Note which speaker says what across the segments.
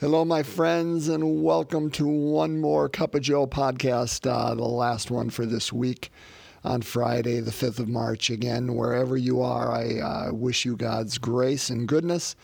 Speaker 1: Hello, my friends, and welcome to one more Cup of Joe podcast, uh, the last one for this week on Friday, the 5th of March. Again, wherever you are, I uh, wish you God's grace and goodness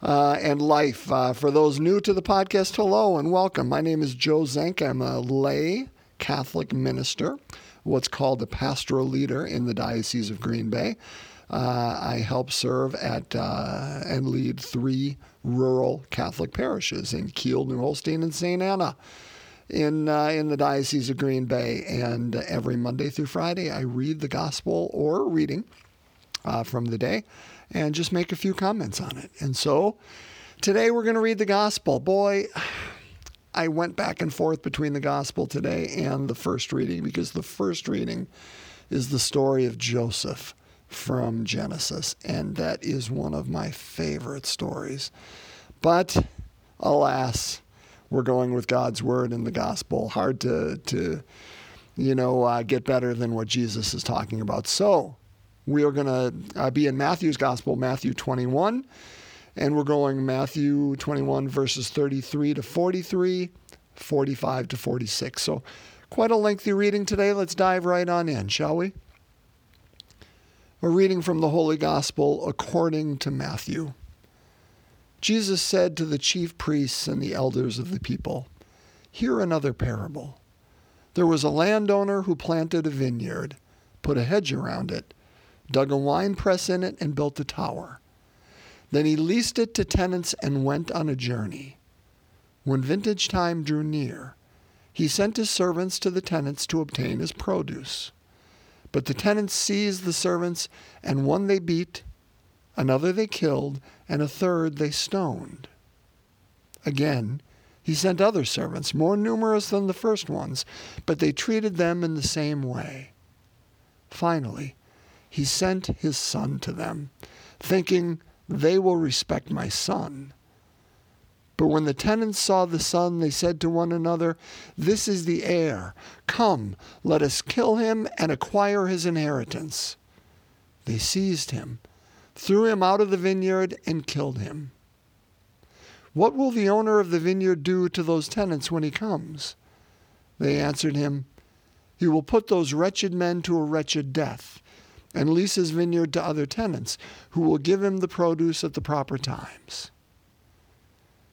Speaker 1: uh, and life. Uh, for those new to the podcast, hello and welcome. My name is Joe Zenk. I'm a lay Catholic minister, what's called a pastoral leader in the Diocese of Green Bay. Uh, I help serve at uh, and lead three rural Catholic parishes in Kiel, New Holstein, and St. Anna in uh, in the Diocese of Green Bay. And every Monday through Friday, I read the Gospel or reading uh, from the day, and just make a few comments on it. And so today we're going to read the Gospel. Boy. I went back and forth between the gospel today and the first reading because the first reading is the story of Joseph from Genesis, and that is one of my favorite stories. But alas, we're going with God's word and the gospel. Hard to, to you know, uh, get better than what Jesus is talking about. So we are going to uh, be in Matthew's gospel, Matthew 21, and we're going Matthew 21, verses 33 to 43, 45 to 46. So quite a lengthy reading today. Let's dive right on in, shall we? A reading from the Holy Gospel according to Matthew. Jesus said to the chief priests and the elders of the people, Hear another parable. There was a landowner who planted a vineyard, put a hedge around it, dug a wine press in it, and built a tower. Then he leased it to tenants and went on a journey. When vintage time drew near, he sent his servants to the tenants to obtain his produce. But the tenants seized the servants, and one they beat, another they killed, and a third they stoned. Again, he sent other servants, more numerous than the first ones, but they treated them in the same way. Finally, he sent his son to them, thinking, They will respect my son. But when the tenants saw the son, they said to one another, This is the heir. Come, let us kill him and acquire his inheritance. They seized him, threw him out of the vineyard, and killed him. What will the owner of the vineyard do to those tenants when he comes? They answered him, He will put those wretched men to a wretched death, and lease his vineyard to other tenants, who will give him the produce at the proper times.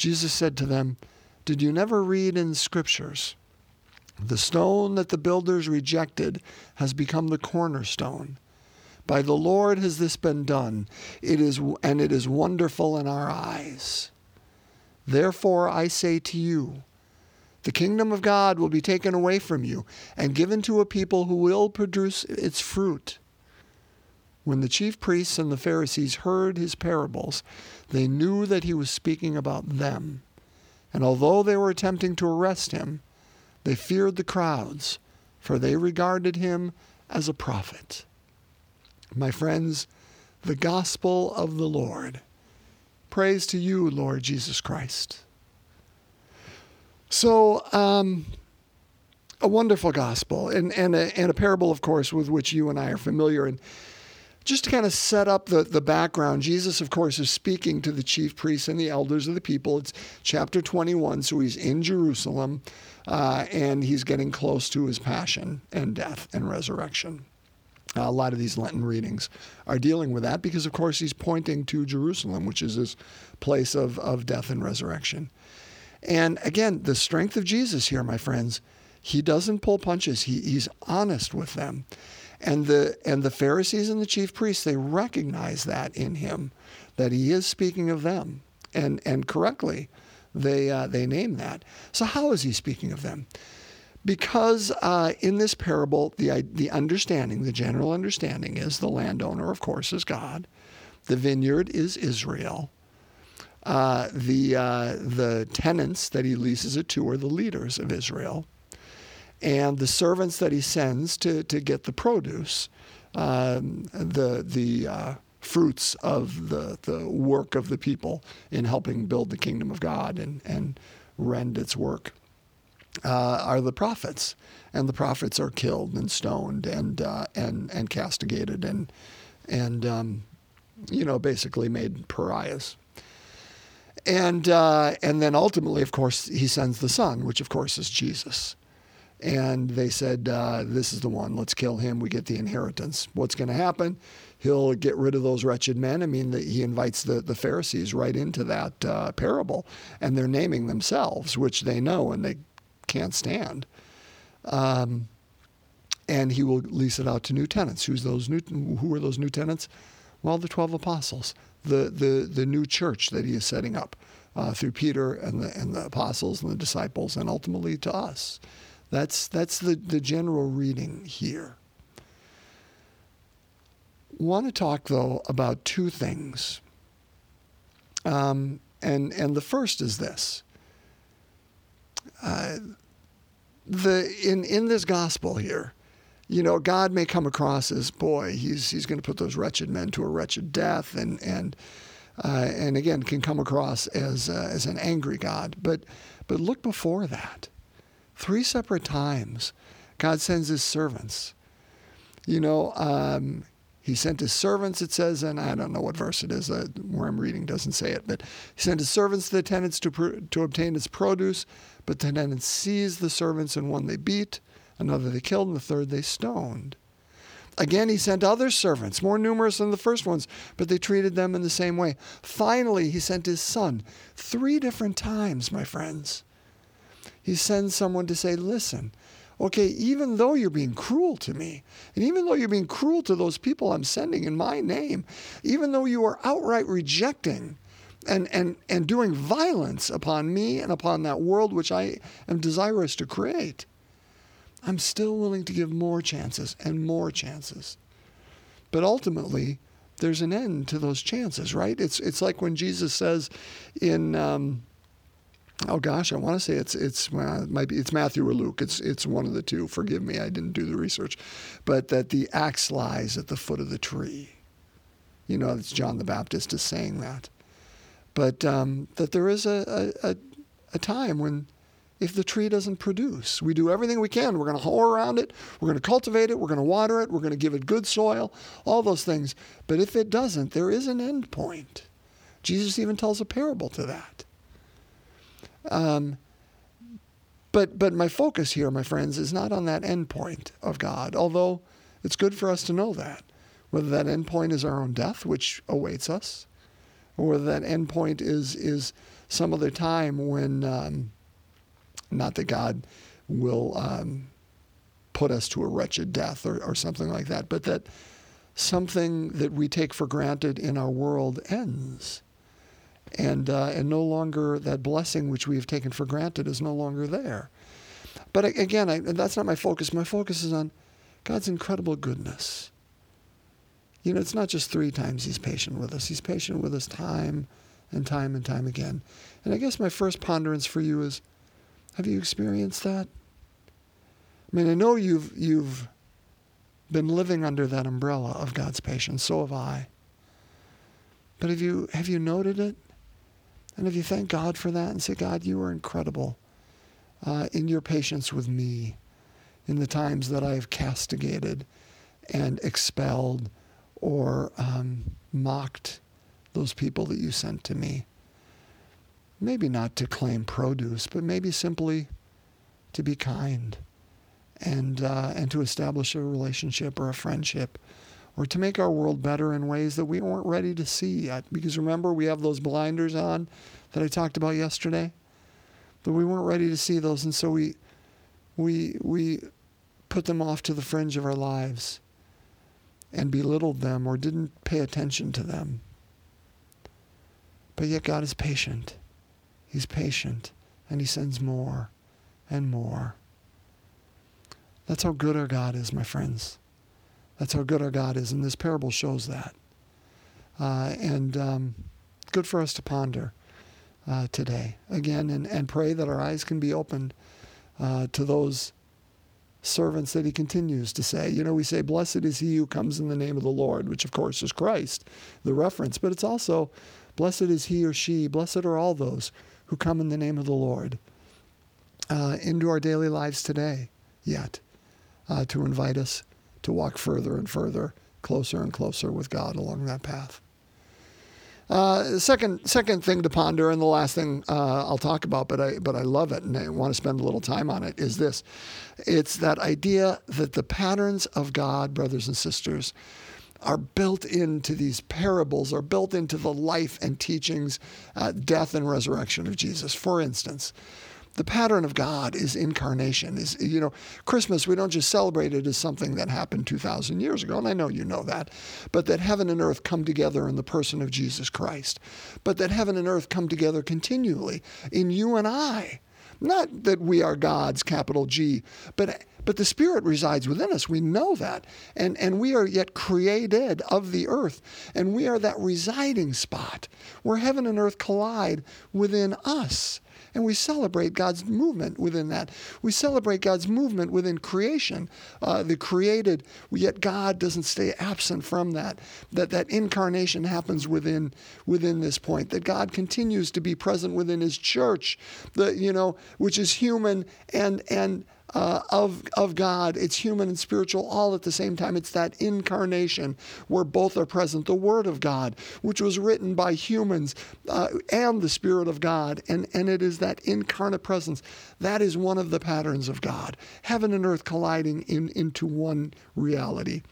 Speaker 1: Jesus said to them, Did you never read in the Scriptures? The stone that the builders rejected has become the cornerstone. By the Lord has this been done, it is, and it is wonderful in our eyes. Therefore I say to you, the kingdom of God will be taken away from you and given to a people who will produce its fruit. When the chief priests and the Pharisees heard his parables, they knew that he was speaking about them. And although they were attempting to arrest him, they feared the crowds, for they regarded him as a prophet. My friends, the gospel of the Lord. Praise to you, Lord Jesus Christ. So, um, a wonderful gospel and, and, a, and a parable, of course, with which you and I are familiar. And just to kind of set up the, the background, Jesus, of course, is speaking to the chief priests and the elders of the people. It's chapter 21, so he's in Jerusalem uh, and he's getting close to his passion and death and resurrection. Uh, a lot of these Lenten readings are dealing with that because, of course, he's pointing to Jerusalem, which is his place of, of death and resurrection. And again, the strength of Jesus here, my friends, he doesn't pull punches, he, he's honest with them. And the and the Pharisees and the chief priests they recognize that in him, that he is speaking of them, and and correctly, they uh, they name that. So how is he speaking of them? Because uh, in this parable, the the understanding, the general understanding is the landowner, of course, is God, the vineyard is Israel. Uh, the uh, the tenants that he leases it to are the leaders of Israel and the servants that he sends to, to get the produce, um, the, the uh, fruits of the, the work of the people in helping build the kingdom of God and, and rend its work, uh, are the prophets. And the prophets are killed and stoned and, uh, and, and castigated and, and um, you know, basically made pariahs. And, uh, and then ultimately, of course, he sends the son, which of course is Jesus. And they said, uh, This is the one, let's kill him, we get the inheritance. What's going to happen? He'll get rid of those wretched men. I mean, the, he invites the, the Pharisees right into that uh, parable, and they're naming themselves, which they know and they can't stand. Um, and he will lease it out to new tenants. Who's those new? Who are those new tenants? Well, the twelve apostles, the the the new church that he is setting up uh, through Peter and the and the apostles and the disciples, and ultimately to us. That's that's the the general reading here. Want to talk though about two things. Um, and and the first is this. Uh, the in in this gospel here, you know, God may come across as boy, he's he's going to put those wretched men to a wretched death, and and uh, and again can come across as uh, as an angry God. But but look before that, three separate times, God sends His servants. You know, um, He sent His servants. It says, and I don't know what verse it is uh, where I'm reading doesn't say it, but He sent His servants to the tenants to pr- to obtain His produce. But the tenants seized the servants, and one they beat Another they killed, and the third they stoned. Again, he sent other servants, more numerous than the first ones, but they treated them in the same way. Finally, he sent his son three different times, my friends. He sends someone to say, Listen, okay, even though you're being cruel to me, and even though you're being cruel to those people I'm sending in my name, even though you are outright rejecting and, and, and doing violence upon me and upon that world which I am desirous to create, I'm still willing to give more chances and more chances. But ultimately, there's an end to those chances, right? It's it's like when Jesus says in um, oh gosh, I want to say it's it's well, might be it's Matthew or Luke. It's it's one of the two. Forgive me, I didn't do the research, but that the axe lies at the foot of the tree. You know, it's John the Baptist is saying that, but um, that there is a, a, a time when if the tree doesn't produce. We do everything we can. We're going to hoe around it, we're going to cultivate it, we're going to water it, we're going to give it good soil, all those things. But if it doesn't, there is an end point. Jesus even tells a parable to that. Um, but but my focus here, my friends, is not on that end point of God, although it's good for us to know that. Whether that end point is our own death, which awaits us, or whether that end point is is some other time when um, not that God will um, put us to a wretched death or, or something like that, but that something that we take for granted in our world ends. And, uh, and no longer that blessing which we have taken for granted is no longer there. But again, I, that's not my focus. My focus is on God's incredible goodness. You know, it's not just three times He's patient with us, He's patient with us time and time and time again. And I guess my first ponderance for you is have you experienced that? I mean, I know you've you've been living under that umbrella of God's patience. So have I. But have you have you noted it? And if you thank God for that and say, God, you are incredible uh, in your patience with me in the times that I have castigated and expelled or um, mocked those people that you sent to me. Maybe not to claim produce, but maybe simply to be kind and, uh, and to establish a relationship or a friendship or to make our world better in ways that we weren't ready to see yet. Because remember, we have those blinders on that I talked about yesterday, but we weren't ready to see those, and so we, we, we put them off to the fringe of our lives and belittled them or didn't pay attention to them. But yet God is patient. He's patient and he sends more and more. That's how good our God is, my friends. That's how good our God is, and this parable shows that. Uh, and um, good for us to ponder uh, today again and, and pray that our eyes can be opened uh, to those servants that he continues to say. You know, we say, Blessed is he who comes in the name of the Lord, which of course is Christ, the reference, but it's also, Blessed is he or she, blessed are all those who come in the name of the Lord uh, into our daily lives today, yet, uh, to invite us to walk further and further, closer and closer with God along that path. Uh, second, second thing to ponder, and the last thing uh, I'll talk about, but I but I love it and I want to spend a little time on it. Is this? It's that idea that the patterns of God, brothers and sisters, are built into these parables, are built into the life and teachings, uh, death and resurrection of Jesus. For instance, the pattern of God is incarnation. Is you know, Christmas we don't just celebrate it as something that happened 2000 years ago, and I know you know that, but that heaven and earth come together in the person of Jesus Christ. But that heaven and earth come together continually in you and I. Not that we are God's capital G, but but the Spirit resides within us. We know that. And, and we are yet created of the earth. And we are that residing spot where heaven and earth collide within us. And we celebrate God's movement within that. We celebrate God's movement within creation, uh, the created, yet God doesn't stay absent from that. That that incarnation happens within within this point. That God continues to be present within His church, the you know, which is human and and uh, of, of God. It's human and spiritual all at the same time. It's that incarnation where both are present. The Word of God, which was written by humans, uh, and the Spirit of God. And, and it is that incarnate presence. That is one of the patterns of God. Heaven and earth colliding in, into one reality.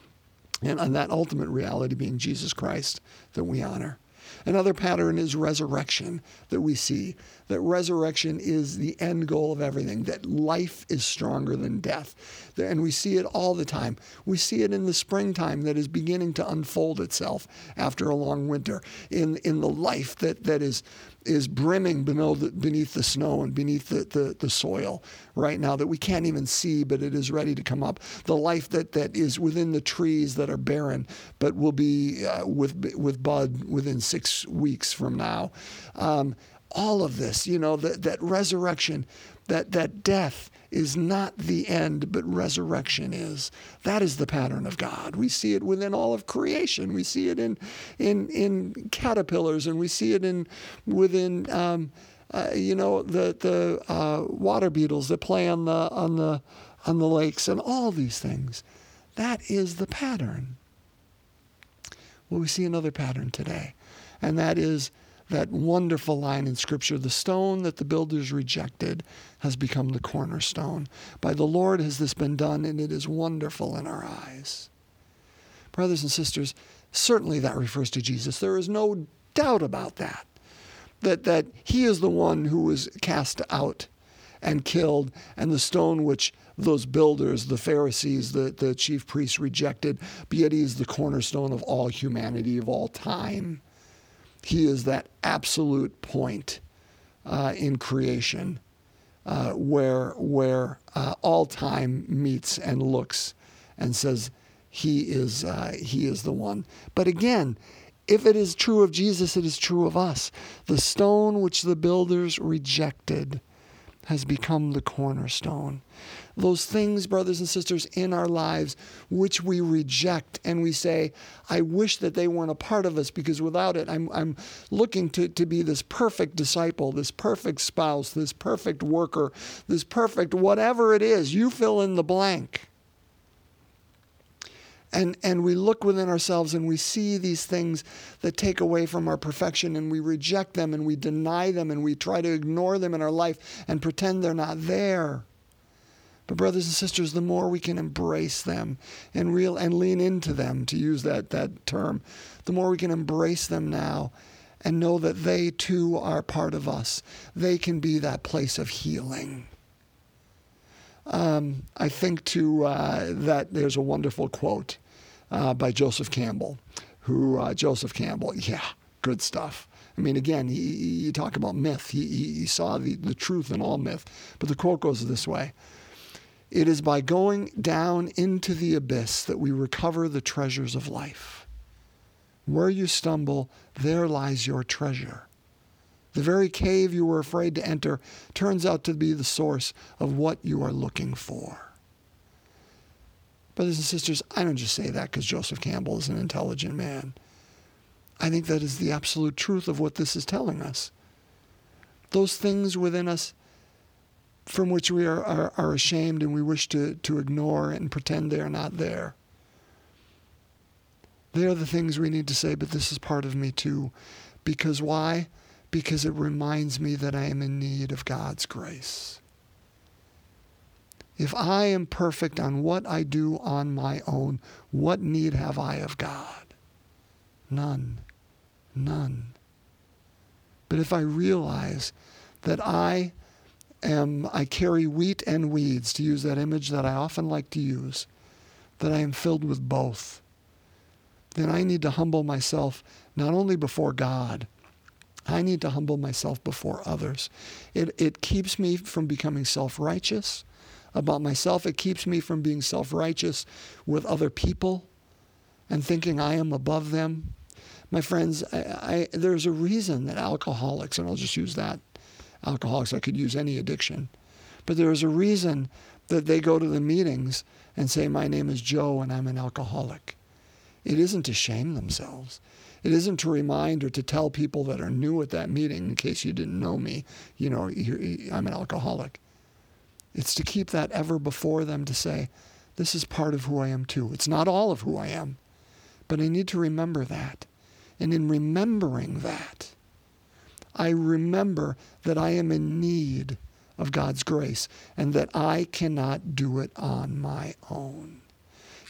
Speaker 1: And, and that ultimate reality being Jesus Christ that we honor. Another pattern is resurrection that we see. That resurrection is the end goal of everything, that life is stronger than death. And we see it all the time. We see it in the springtime that is beginning to unfold itself after a long winter, in, in the life that, that is is brimming beneath the, snow and beneath the, the, the, soil right now that we can't even see, but it is ready to come up. The life that, that is within the trees that are barren, but will be uh, with, with bud within six weeks from now. Um, all of this, you know, that, that resurrection, that, that death is not the end, but resurrection is. That is the pattern of God. We see it within all of creation. We see it in in in caterpillars, and we see it in within um, uh, you know the the uh, water beetles that play on the on the on the lakes, and all these things. That is the pattern. Well, we see another pattern today, and that is that wonderful line in Scripture the stone that the builders rejected has become the cornerstone. By the Lord has this been done, and it is wonderful in our eyes. Brothers and sisters, certainly that refers to Jesus. There is no doubt about that. That, that he is the one who was cast out and killed, and the stone which those builders, the Pharisees, the, the chief priests rejected, but yet he is the cornerstone of all humanity, of all time. He is that absolute point uh, in creation uh, where, where uh, all time meets and looks and says, he is, uh, he is the one. But again, if it is true of Jesus, it is true of us. The stone which the builders rejected has become the cornerstone. Those things, brothers and sisters, in our lives which we reject and we say, I wish that they weren't a part of us because without it, I'm, I'm looking to, to be this perfect disciple, this perfect spouse, this perfect worker, this perfect whatever it is. You fill in the blank and and we look within ourselves and we see these things that take away from our perfection and we reject them and we deny them and we try to ignore them in our life and pretend they're not there. But brothers and sisters the more we can embrace them and real and lean into them to use that that term the more we can embrace them now and know that they too are part of us. They can be that place of healing um, I think to uh, that there's a wonderful quote uh, by Joseph Campbell, who uh, Joseph Campbell, yeah, good stuff. I mean, again, he, you talk about myth. He, he saw the, the truth in all myth. But the quote goes this way It is by going down into the abyss that we recover the treasures of life. Where you stumble, there lies your treasure. The very cave you were afraid to enter turns out to be the source of what you are looking for. Brothers and sisters, I don't just say that because Joseph Campbell is an intelligent man. I think that is the absolute truth of what this is telling us. Those things within us from which we are, are, are ashamed and we wish to, to ignore and pretend they are not there. They are the things we need to say, but this is part of me too Because why? Because it reminds me that I am in need of God's grace. If I am perfect on what I do on my own, what need have I of God? None. None. But if I realize that I am, I carry wheat and weeds, to use that image that I often like to use, that I am filled with both, then I need to humble myself not only before God, I need to humble myself before others. It, it keeps me from becoming self righteous about myself. It keeps me from being self righteous with other people and thinking I am above them. My friends, I, I, there's a reason that alcoholics, and I'll just use that alcoholics, I could use any addiction, but there's a reason that they go to the meetings and say, My name is Joe and I'm an alcoholic. It isn't to shame themselves. It isn't to remind or to tell people that are new at that meeting, in case you didn't know me, you know, I'm an alcoholic. It's to keep that ever before them to say, this is part of who I am too. It's not all of who I am, but I need to remember that. And in remembering that, I remember that I am in need of God's grace and that I cannot do it on my own.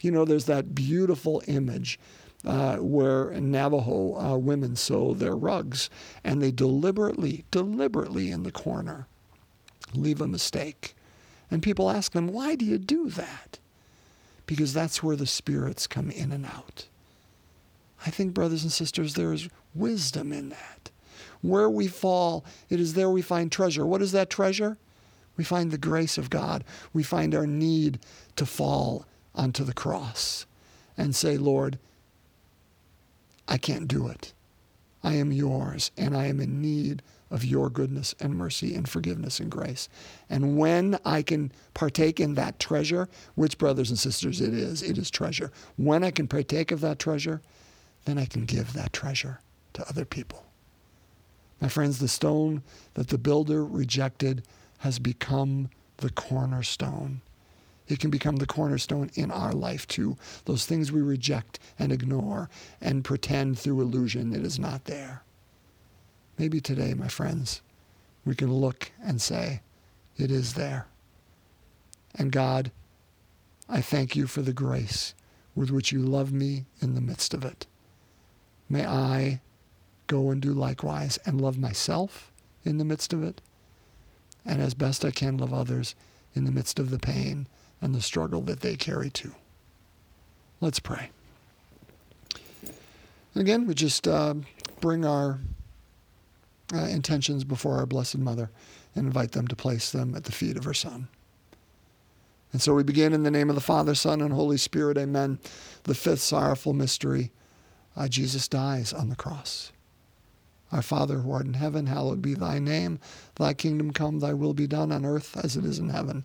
Speaker 1: You know, there's that beautiful image uh, where Navajo uh, women sew their rugs and they deliberately, deliberately in the corner leave a mistake. And people ask them, why do you do that? Because that's where the spirits come in and out. I think, brothers and sisters, there is wisdom in that. Where we fall, it is there we find treasure. What is that treasure? We find the grace of God. We find our need to fall onto the cross and say, Lord, I can't do it. I am yours, and I am in need of your goodness and mercy and forgiveness and grace. And when I can partake in that treasure, which, brothers and sisters, it is, it is treasure. When I can partake of that treasure, then I can give that treasure to other people. My friends, the stone that the builder rejected has become the cornerstone. It can become the cornerstone in our life too. Those things we reject and ignore and pretend through illusion it is not there. Maybe today, my friends, we can look and say, it is there. And God, I thank you for the grace with which you love me in the midst of it. May I go and do likewise and love myself in the midst of it, and as best I can love others in the midst of the pain and the struggle that they carry too. Let's pray. Again, we just uh, bring our uh, intentions before our Blessed Mother and invite them to place them at the feet of her Son. And so we begin in the name of the Father, Son, and Holy Spirit. Amen. The fifth sorrowful mystery uh, Jesus dies on the cross. Our Father who art in heaven, hallowed be thy name. Thy kingdom come, thy will be done on earth as it is in heaven.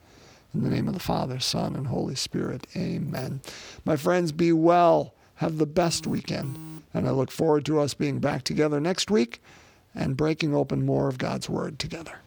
Speaker 1: In the name of the Father, Son, and Holy Spirit. Amen. My friends, be well. Have the best weekend. And I look forward to us being back together next week and breaking open more of God's Word together.